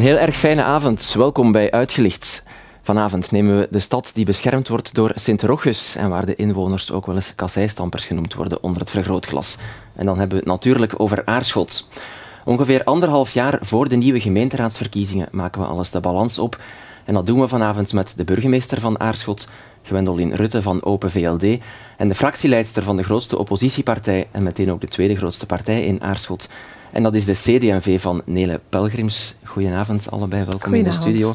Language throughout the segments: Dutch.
Een heel erg fijne avond. Welkom bij Uitgelicht. Vanavond nemen we de stad die beschermd wordt door Sint-Rochus en waar de inwoners ook wel eens kasseistampers genoemd worden onder het vergrootglas. En dan hebben we het natuurlijk over Aarschot. Ongeveer anderhalf jaar voor de nieuwe gemeenteraadsverkiezingen maken we alles de balans op. En dat doen we vanavond met de burgemeester van Aarschot, Gwendolyn Rutte van Open VLD, en de fractieleidster van de grootste oppositiepartij en meteen ook de tweede grootste partij in Aarschot, en dat is de CD&V van Nele Pelgrims. Goedenavond allebei, welkom in de studio.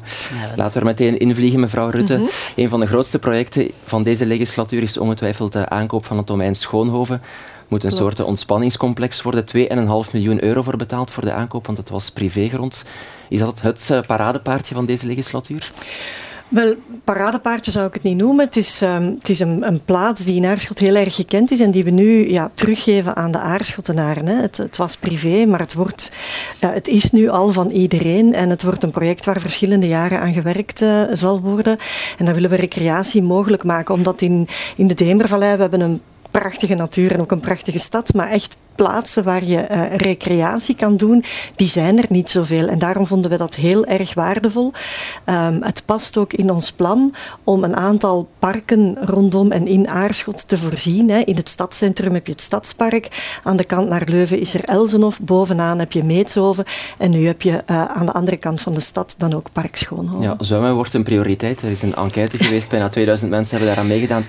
Laten we er meteen invliegen, mevrouw Rutte. Mm Een van de grootste projecten van deze legislatuur is ongetwijfeld de aankoop van het domein Schoonhoven. moet een soort ontspanningscomplex worden. 2,5 miljoen euro voor betaald voor de aankoop, want het was privégrond. Is dat het eh, paradepaardje van deze legislatuur? Wel, paradepaardje zou ik het niet noemen. Het is, um, het is een, een, plaats die in Aarschot heel erg gekend is en die we nu ja, teruggeven aan de Aarschottenaren. Hè. Het, het, was privé, maar het, wordt, het is nu al van iedereen en het wordt een project waar verschillende jaren aan gewerkt uh, zal worden. En dan willen we recreatie mogelijk maken, omdat in, in de Demervallei, we hebben een prachtige natuur en ook een prachtige stad, maar echt plaatsen waar je uh, recreatie kan doen, die zijn er niet zoveel. En daarom vonden we dat heel erg waardevol. Um, het past ook in ons plan om een aantal parken rondom en in Aarschot te voorzien. Hè. In het stadscentrum heb je het Stadspark. Aan de kant naar Leuven is er Elzenhof. Bovenaan heb je Meetshoven. En nu heb je uh, aan de andere kant van de stad dan ook Park Schoonhoven. Ja, zwemmen wordt een prioriteit. Er is een enquête geweest. Bijna 2000 mensen hebben daaraan meegedaan.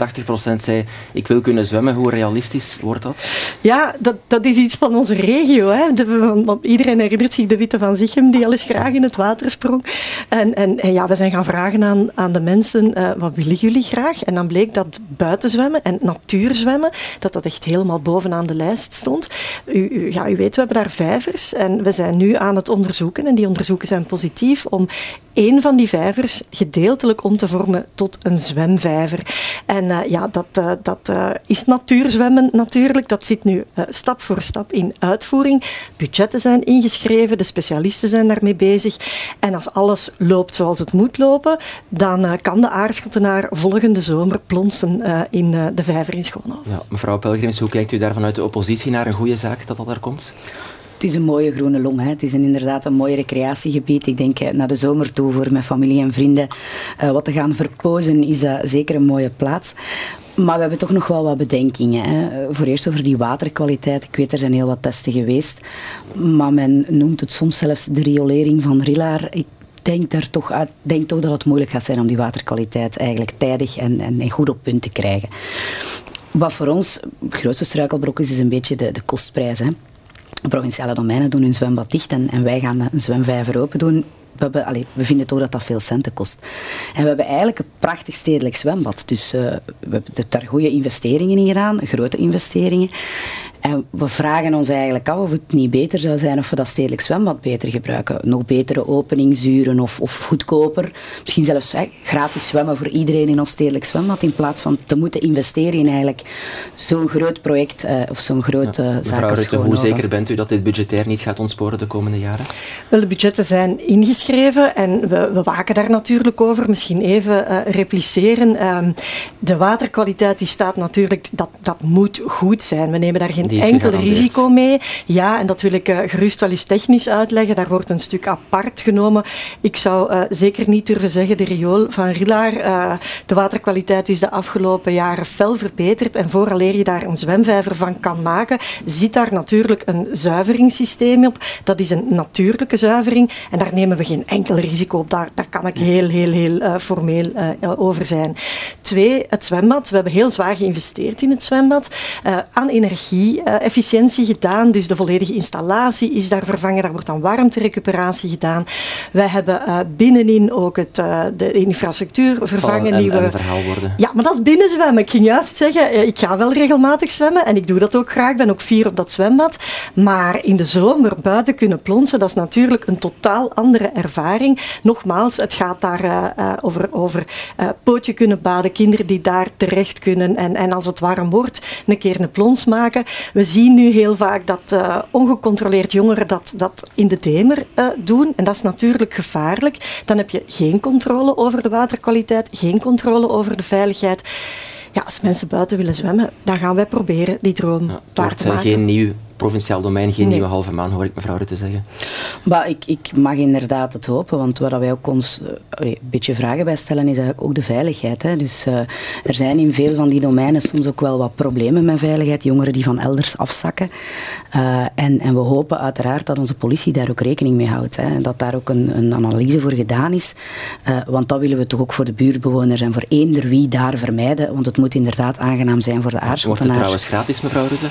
80% zei, ik wil kunnen zwemmen. Hoe realistisch wordt dat? Ja, dat, dat is iets van onze regio. Hè. De, iedereen herinnert zich de Witte van Zichem, die al eens graag in het water sprong. En, en, ja, we zijn gaan vragen aan, aan de mensen, uh, wat willen jullie graag? En dan bleek dat buitenzwemmen en natuurzwemmen, dat dat echt helemaal bovenaan de lijst stond. U, u, ja, u weet, we hebben daar vijvers en we zijn nu aan het onderzoeken, en die onderzoeken zijn positief, om één van die vijvers gedeeltelijk om te vormen tot een zwemvijver. En uh, ja, dat, uh, dat is natuurzwemmen natuurlijk. Dat zit nu stap voor stap in uitvoering. Budgetten zijn ingeschreven, de specialisten zijn daarmee bezig. En als alles loopt zoals het moet lopen, dan kan de aarschottenaar volgende zomer plonsen in de vijver in Schoonhoven. Ja, mevrouw Pelgrims, hoe kijkt u daar vanuit de oppositie naar een goede zaak dat dat er komt? Het is een mooie groene long. Hè. Het is inderdaad een mooi recreatiegebied. Ik denk naar de zomer toe voor mijn familie en vrienden wat te gaan verpozen is dat zeker een mooie plaats. Maar we hebben toch nog wel wat bedenkingen. Hè. Voor eerst over die waterkwaliteit. Ik weet, er zijn heel wat testen geweest. Maar men noemt het soms zelfs de riolering van Rillaar. Ik denk, daar toch uit, denk toch dat het moeilijk gaat zijn om die waterkwaliteit eigenlijk tijdig en, en, goed op punt te krijgen. Wat voor ons het grootste struikelblok is, is een beetje de, de kostprijs. Hè. Provinciale domeinen doen hun zwembad dicht en, en wij gaan een zwemvijver open doen we, hebben, allez, we vinden toch dat dat veel centen kost. En we hebben eigenlijk een prachtig stedelijk zwembad. Dus uh, we hebben daar goede investeringen in gedaan, grote investeringen. En we vragen ons eigenlijk af of het niet beter zou zijn of we dat stedelijk zwembad beter gebruiken. Nog betere openingsuren of, of goedkoper. Misschien zelfs gratis zwemmen voor iedereen in ons stedelijk zwembad. In plaats van te moeten investeren in eigenlijk zo'n groot project uh, of zo'n grote ja, zaak. Mevrouw Rutte, hoe zeker bent u dat dit budgetair niet gaat ontsporen de komende jaren? Wel, de budgetten zijn ingeschreven en we, we waken daar natuurlijk over. Misschien even uh, repliceren. Um, de waterkwaliteit die staat natuurlijk, dat, dat moet goed zijn. We nemen daar geen enkel risico mee. Ja, en dat wil ik uh, gerust wel eens technisch uitleggen. Daar wordt een stuk apart genomen. Ik zou uh, zeker niet durven zeggen, de riool van Rillaar, uh, de waterkwaliteit is de afgelopen jaren fel verbeterd. En vooraleer je daar een zwemvijver van kan maken, zit daar natuurlijk een zuiveringssysteem op. Dat is een natuurlijke zuivering en daar nemen we geen enkel risico op. Daar, daar kan ik heel, heel, heel formeel over zijn. Twee, het zwembad. We hebben heel zwaar geïnvesteerd in het zwembad. aan energie efficiëntie gedaan. Dus de volledige installatie is daar vervangen. Daar wordt dan warmterecuperatie gedaan. Wij hebben uh, binnenin ook het, uh, de infrastructuur vervangen. Een, die we... een verhaal worden. Ja, maar dat is binnenzwemmen. Ik ging juist zeggen, eh, ik ga wel regelmatig zwemmen en ik doe dat ook graag. Ik ben ook fier op dat zwembad. Maar in de zomer buiten kunnen plonsen, dat is natuurlijk een totaal andere ervaring. Nogmaals, het gaat daar uh, over, over uh, pootje kunnen baden, kinderen die daar terecht kunnen en, en als het warm wordt, een keer een plons maken. We zien nu heel vaak dat uh, ongecontroleerd jongeren dat, dat in de demer uh, doen. En dat is natuurlijk gevaarlijk. Dan heb je geen controle over de waterkwaliteit, geen controle over de veiligheid. Ja, als mensen buiten willen zwemmen, dan gaan wij proberen die droom ja, waar te maken. Het geen nieuw provinciaal domein geen nieuwe halve maan, hoor ik mevrouw Rutte zeggen. Maar ik, ik mag inderdaad het hopen, want waar wij ook ons uh, een beetje vragen bij stellen is eigenlijk ook de veiligheid. Hè. Dus uh, er zijn in veel van die domeinen soms ook wel wat problemen met veiligheid, jongeren die van elders afzakken. Uh, en, en we hopen uiteraard dat onze politie daar ook rekening mee houdt. Hè. En dat daar ook een, een analyse voor gedaan is. want dat willen we toch ook voor de buurtbewoners en voor eender wie daar vermijden. Want het moet inderdaad aangenaam zijn voor de aarschottenaar. Wordt het trouwens gratis, mevrouw Rutte?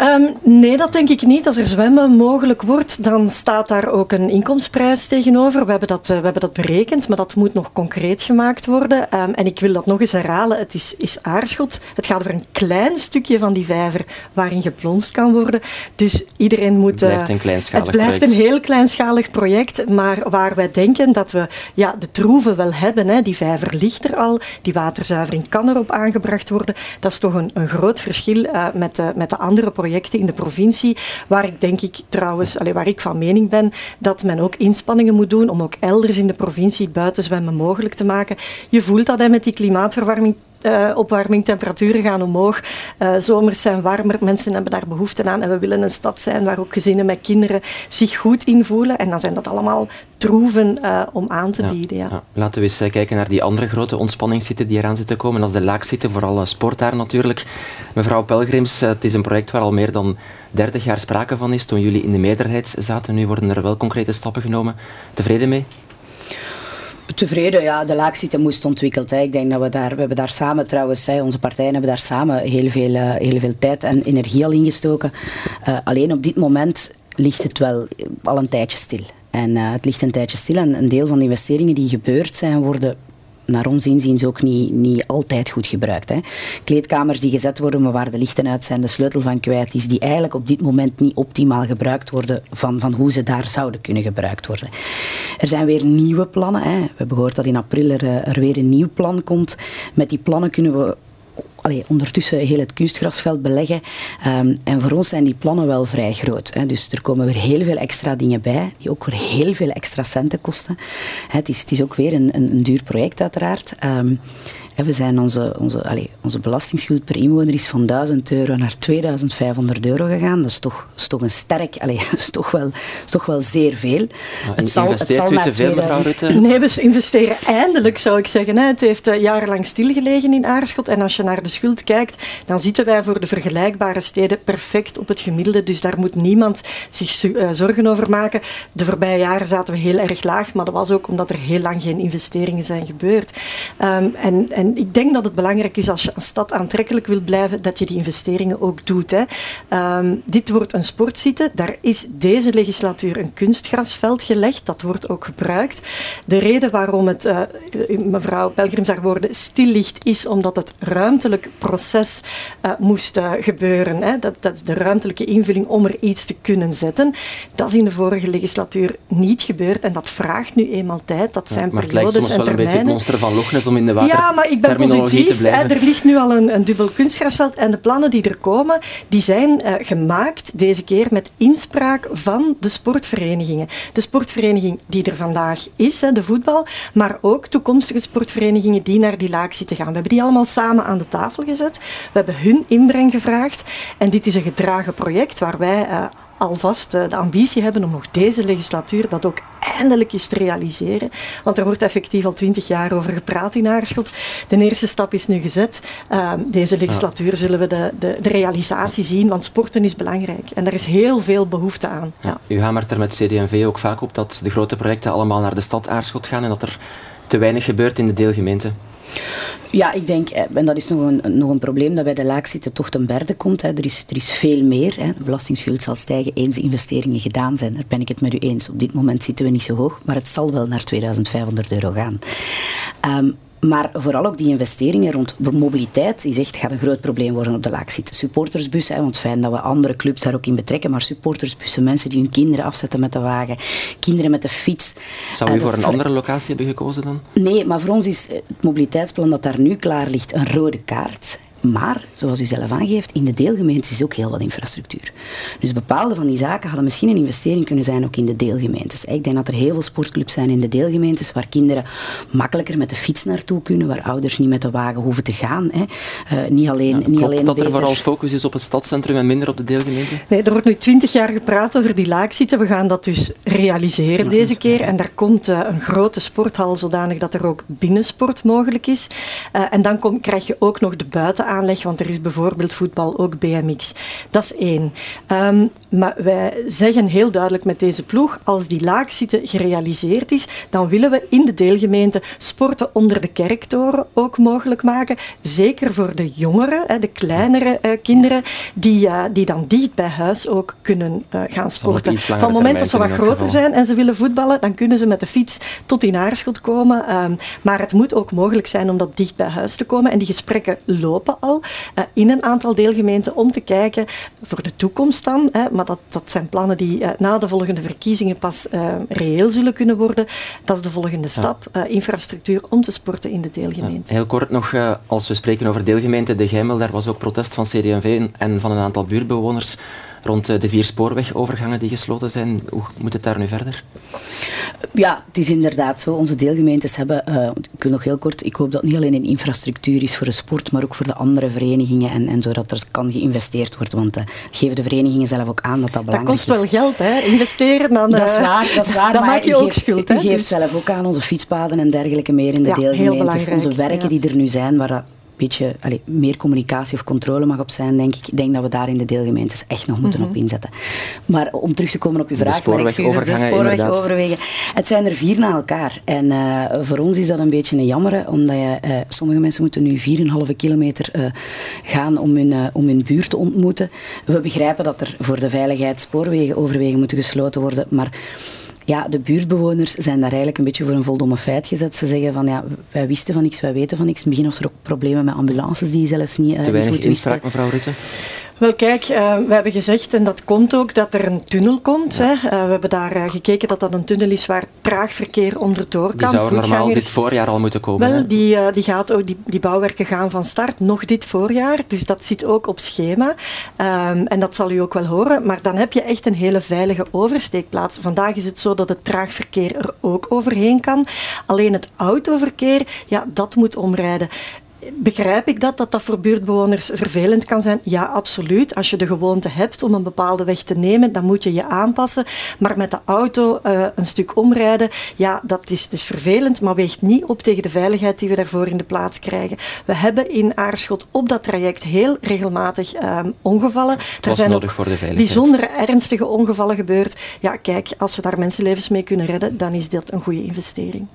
Um, nee, dat denk ik niet. Als er zwemmen mogelijk wordt, dan staat daar ook een inkomstenprijs tegenover. We hebben dat, uh, we hebben dat berekend, maar dat moet nog concreet gemaakt worden. Um, en ik wil dat nog eens herhalen. Het is, is aarschot. Het gaat over een klein stukje van die vijver waarin geplonst kan worden. Dus iedereen moet... Het blijft een kleinschalig Het blijft project. een heel kleinschalig project, maar waar wij denken dat we ja, de troeven wel hebben. Hè. Die vijver ligt er al, die waterzuivering kan erop aangebracht worden. Dat is toch een, een groot verschil uh, met, de, met de andere projecten in de provincie, waar ik denk ik trouwens, allee, waar ik van mening ben, dat men ook inspanningen moet doen om ook elders in de provincie buitenzwemmen mogelijk te maken. Je voelt dat hè, met die klimaatverwarming uh, opwarming, temperaturen gaan omhoog. Uh, zomers zijn warmer, mensen hebben daar behoefte aan. En we willen een stad zijn waar ook gezinnen met kinderen zich goed in voelen. En dan zijn dat allemaal troeven uh, om aan te ja, bieden. Ja. Ja. Laten we eens kijken naar die andere grote ontspanningszitten die eraan zitten komen. Dat is de laagzitten, vooral sport daar natuurlijk. Mevrouw Pelgrims, het is een project waar al meer dan 30 jaar sprake van is. Toen jullie in de meerderheid zaten, nu worden er wel concrete stappen genomen. Tevreden mee? Tevreden, ja, de laagzitten moest ontwikkeld. Hè. Ik denk dat we daar, we hebben daar samen trouwens, hè, onze partijen hebben daar samen heel veel, uh, heel veel tijd en energie al ingestoken. Uh, alleen op dit moment ligt het wel al een tijdje stil. En uh, het ligt een tijdje stil en een deel van de investeringen die gebeurd zijn, worden naar ons inziens ook niet, niet altijd goed gebruikt. Hè. Kleedkamers die gezet worden, maar waar de lichten uit zijn, de sleutel van kwijt is, die eigenlijk op dit moment niet optimaal gebruikt worden van, van hoe ze daar zouden kunnen gebruikt worden. Er zijn weer nieuwe plannen. Hè. We hebben gehoord dat in april er, er weer een nieuw plan komt. Met die plannen kunnen we ondertussen heel het kunstgrasveld beleggen. Um, en voor ons zijn die plannen wel vrij groot. Hè. Dus er komen weer heel veel extra dingen bij, die ook weer heel veel extra centen kosten. Hè, het, is, het is ook weer een, een, een duur project, uiteraard. Um, we zijn onze, onze, allez, onze belastingsschuld per inwoner is van 1000 euro naar 2500 euro gegaan. Dat is toch, is toch een sterk, allez, is toch wel, is toch wel zeer veel. Het zal, het zal u te veel, mevrouw Rutte? Nee, we investeren eindelijk, zou ik zeggen. Het heeft jarenlang stilgelegen in Aarschot. En als je naar de schuld kijkt, dan zitten wij voor de vergelijkbare steden perfect op het gemiddelde. Dus daar moet niemand zich zorgen over maken. De voorbije jaren zaten we heel erg laag, maar dat was ook omdat er heel lang geen investeringen zijn gebeurd. Um, en, en ik denk dat het belangrijk is als je een stad aantrekkelijk wil blijven, dat je die investeringen ook doet. Hè. Um, dit wordt een sportsite. Daar is deze legislatuur een kunstgrasveld gelegd. Dat wordt ook gebruikt. De reden waarom het, uh, mevrouw Pelgrims haar woorden, stil ligt, is omdat het ruimtelijk proces uh, moest uh, gebeuren. Hè. Dat, dat is de ruimtelijke invulling om er iets te kunnen zetten. Dat is in de vorige legislatuur niet gebeurd en dat vraagt nu eenmaal tijd. Dat zijn ja, maar periodes het lijkt soms en wel een beetje het monster van Loch Ness om in de water Ja, maar ik ben positief. Er ligt nu al een, een dubbel kunstgrasveld en de plannen die er komen, die zijn uh, gemaakt deze keer met inspraak van de sportverenigingen. De sportvereniging die er vandaag is, hè, de voetbal, maar ook toekomstige sportverenigingen die naar die laag zitten gaan. We hebben die allemaal samen aan de tafel gezet. We hebben hun inbreng gevraagd en dit is een gedragen project waar wij uh, alvast uh, de ambitie hebben om nog deze legislatuur dat ook eindelijk eens te realiseren. Want er wordt effectief al twintig jaar over gepraat in Aarschot. De eerste stap is nu gezet. Uh, deze legislatuur zullen we de, de, de, realisatie zien, want sporten is belangrijk. En er is heel veel behoefte aan. Ja. Ja. U hamert er met CD&V ook vaak op dat de grote projecten allemaal naar de stad Aarschot gaan en dat er te weinig gebeurt in de deelgemeente. Ja, ik denk, en dat is nog een, nog een probleem, dat bij de laagzitten toch ten berde komt. Hè. Er, is, er is veel meer. Hè. De belastingsschuld zal stijgen eens de investeringen gedaan zijn. Daar ben ik het met u eens. Op dit moment zitten we niet zo hoog, maar het zal wel naar 2500 euro gaan. Um, maar vooral ook die investeringen rond mobiliteit is echt, gaat een groot probleem worden op de laagzitten. Supportersbussen, hè, want fijn dat we andere clubs daar ook in betrekken, maar supportersbussen, mensen die hun kinderen afzetten met de wagen, kinderen met de fiets. Zou u uh, voor een andere locatie hebben gekozen dan? Nee, maar voor ons is het mobiliteitsplan dat daar nu klaar ligt een rode kaart. Maar, zoals u zelf aangeeft, in de deelgemeentes is ook heel wat infrastructuur. Dus bepaalde van die zaken hadden misschien een investering kunnen zijn ook in de deelgemeentes. Ik denk dat er heel veel sportclubs zijn in de deelgemeentes waar kinderen makkelijker met de fiets naartoe kunnen, waar ouders niet met de wagen hoeven te gaan. Hè. Uh, niet alleen, ja, niet alleen dat beter... er vooral focus is op het stadscentrum en minder op de deelgemeente? Nee, er wordt nu twintig jaar gepraat over die laagzitten. We gaan dat dus realiseren deze keer. En daar komt uh, een grote sporthal zodanig dat er ook binnensport mogelijk is. Uh, en dan kom, krijg je ook nog de buitenaanleg, want er is bijvoorbeeld voetbal, ook BMX. Dat is één. Um, maar wij zeggen heel duidelijk met deze ploeg, als die laagzitten gerealiseerd is, dan willen we in de deelgemeente sporten onder de kerktoren ook mogelijk maken. Zeker voor de jongeren, hè, de kleinere uh, kinderen, die, uh, die dan dicht bij huis ook kunnen uh, gaan sporten. Van het moment dat ze wat groter zijn en ze willen voetballen, dan kunnen ze met de fiets tot in Aarschot komen. Um, maar het moet ook mogelijk zijn om dat dicht bij huis te komen. En die gesprekken lopen al in een aantal deelgemeenten om te kijken voor de toekomst dan. Hè, maar dat, dat zijn plannen die na de volgende verkiezingen pas reëel zullen kunnen worden. Dat is de volgende stap. Ja. infrastructuur om te sporten in de deelgemeente. Ja, heel kort nog, als we spreken over deelgemeente De Gemmel, daar was ook protest van CD&V en van een aantal buurtbewoners rond de vier spoorwegovergangen die gesloten zijn. Hoe moet het daar nu verder? Ja, het is inderdaad zo. Onze deelgemeentes hebben, uh, ik wil nog heel kort, ik hoop dat het niet alleen in infrastructuur is voor de sport, maar ook voor de andere verenigingen en, en zodat er kan geïnvesteerd worden. Want uh, geven de verenigingen zelf ook aan dat dat belangrijk is. Dat kost wel geld, hè? Investeren, dan, dat is waar, dat is waar. dan maak je ook geeft, schuld. Hè? U geeft dus... zelf ook aan onze fietspaden en dergelijke meer in de ja, deelgemeentes. Onze werken ja. die er nu zijn, waar beetje meer communicatie of controle mag op zijn, denk ik. Ik denk dat we daar in de deelgemeentes echt nog moeten mm -hmm. op inzetten. Maar om terug te komen op uw vraag, de excuses, de spoorwegoverwegen. Het zijn er vier na elkaar. En uh, voor ons is dat een beetje een jammer, omdat je, uh, sommige mensen moeten nu 4,5 kilometer uh, gaan om hun, om hun buurt te ontmoeten. We begrijpen dat er voor de veiligheid spoorwegen overwegen moeten gesloten worden, maar ja, de buurtbewoners zijn daar eigenlijk een beetje voor een voldomme feit gezet. Ze zeggen van ja, wij wisten van niks, wij weten van niks. In het begin was er ook problemen met ambulances die zelfs niet, uh, Te weinig niet goed inspraak, mevrouw Rutte? Wel kijk, uh, we hebben gezegd, en dat komt ook, dat er een tunnel komt. Ja. Hè. Uh, we hebben daar uh, gekeken dat dat een tunnel is waar traag verkeer onderdoor kan. Die zou normaal dit voorjaar al moeten komen. Wel, die, die, gaat ook, die, die bouwwerken gaan van start nog dit voorjaar. Dus dat zit ook op schema. Um, en dat zal u ook wel horen. Maar dan heb je echt een hele veilige oversteekplaats. Vandaag is het zo dat het traag verkeer er ook overheen kan. Alleen het autoverkeer, ja, dat moet omrijden. Begrijp ik dat, dat dat voor buurtbewoners vervelend kan zijn? Ja, absoluut. Als je de gewoonte hebt om een bepaalde weg te nemen, dan moet je je aanpassen. Maar met de auto uh, een stuk omrijden, ja, dat is, is vervelend, maar weegt niet op tegen de veiligheid die we daarvoor in de plaats krijgen. We hebben in Aarschot op dat traject heel regelmatig um, ongevallen. Er zijn nodig voor de veiligheid. bijzondere ernstige ongevallen gebeurd. Ja, kijk, als we daar mensenlevens mee kunnen redden, dan is dat een goede investering.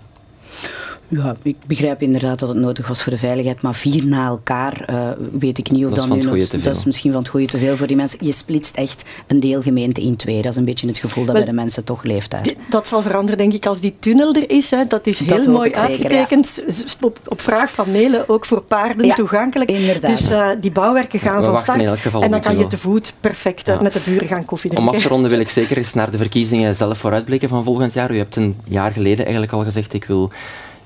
Ja, ik begrijp inderdaad dat het nodig was voor de veiligheid, maar vier na elkaar uh, weet ik niet of dat, dat nu nog... Dat is misschien van het goede te veel voor die mensen. Je splitst echt een deelgemeente in twee. Dat is een beetje het gevoel dat Wel, bij de mensen toch leeft daar. Dat zal veranderen, denk ik, als die tunnel er is. Hè. Dat is heel dat mooi zeker, uitgetekend. Ja. Op, op, vraag van mailen, ook voor paarden ja, toegankelijk. Inderdaad. Dus uh, die bouwwerken gaan We van start. en dan kan je te voet perfect ja. met de buren gaan koffie drinken. Om af te ronden wil ik zeker eens naar de verkiezingen zelf vooruitblikken van volgend jaar. U hebt een jaar geleden eigenlijk al gezegd, ik wil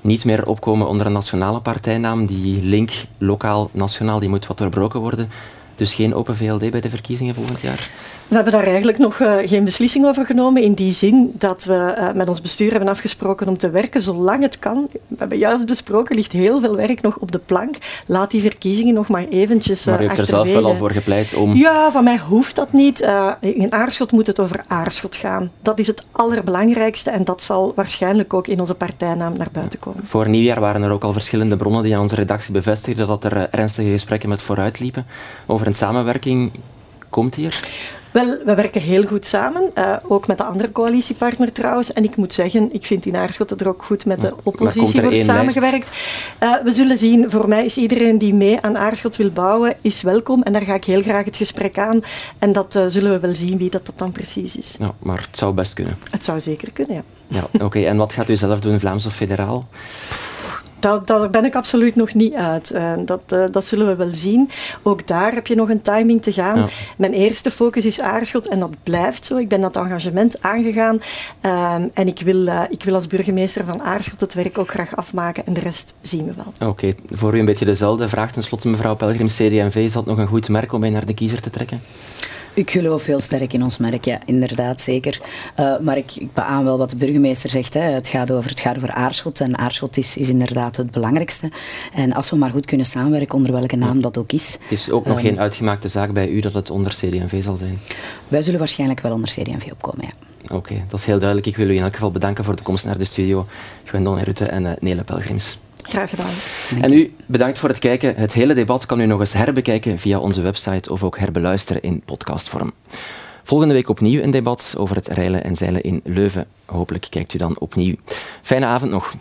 niet meer opkomen onder een nationale partijnaam. Die link lokaal-nationaal die moet wat doorbroken worden. Dus geen open VLD bij de verkiezingen volgend jaar? We hebben daar eigenlijk nog uh, geen beslissing over genomen. In die zin dat we uh, met ons bestuur hebben afgesproken om te werken zolang het kan. We hebben juist besproken, ligt heel veel werk nog op de plank. Laat die verkiezingen nog maar eventjes uh, Maar u hebt er zelf wel al voor gepleit om... Ja, van mij hoeft dat niet. in Aarschot moet het over Aarschot gaan. Dat is het allerbelangrijkste en dat zal waarschijnlijk ook in onze partijnaam naar buiten komen. Voor nieuwjaar waren er ook al verschillende bronnen die aan onze redactie bevestigden dat er ernstige gesprekken met vooruit liepen over een samenwerking. Komt hier? Wel, we werken heel goed samen, uh, ook met de andere coalitiepartner trouwens. En ik moet zeggen, ik vind in Aarschot dat er ook goed met de oppositie wordt samengewerkt. Uh, we zullen zien, voor mij is iedereen die mee aan Aarschot wil bouwen, is welkom. En daar ga ik heel graag het gesprek aan. En dat uh, zullen we wel zien wie dat, dat dan precies is. Ja, maar het zou best kunnen. Het zou zeker kunnen, ja. ja Oké, okay. en wat gaat u zelf doen, Vlaams of federaal? Dat, daar ben ik absoluut nog niet uit. Uh, dat, uh, dat zullen we wel zien. Ook daar heb je nog een timing te gaan. Ja. Mijn eerste focus is Aarschot en dat blijft zo. Ik ben dat engagement aangegaan uh, en ik wil, ik wil als burgemeester van Aarschot het werk ook graag afmaken en de rest zien we wel. Oké, okay. voor u een beetje dezelfde vraag tenslotte mevrouw Pelgrim, CD&V, is dat nog een goed merk om mij naar de kiezer te trekken? Ik geloof heel sterk in ons merk, ja, inderdaad, zeker. Uh, maar ik, ik beaam wel wat de burgemeester zegt. Hè. Het, gaat over, het gaat over Aarschot en Aarschot is, is inderdaad het belangrijkste. En als we maar goed kunnen samenwerken, onder welke naam ja. dat ook is. Het is ook nog um, geen uitgemaakte zaak bij u dat het onder CD&V zal zijn? Wij zullen waarschijnlijk wel onder CD&V opkomen, ja. Oké, okay, dat is heel duidelijk. Ik wil u in elk geval bedanken voor de komst naar de studio. Gwendon en Rutte en uh, Nele Pelgrims. Graag gedaan. En u, bedankt voor het kijken. Het hele debat kan u nog eens herbekijken via onze website of ook herbeluisteren in podcastvorm. Volgende week opnieuw een debat over het reilen en zeilen in Leuven. Hopelijk kijkt u dan opnieuw. Fijne avond nog.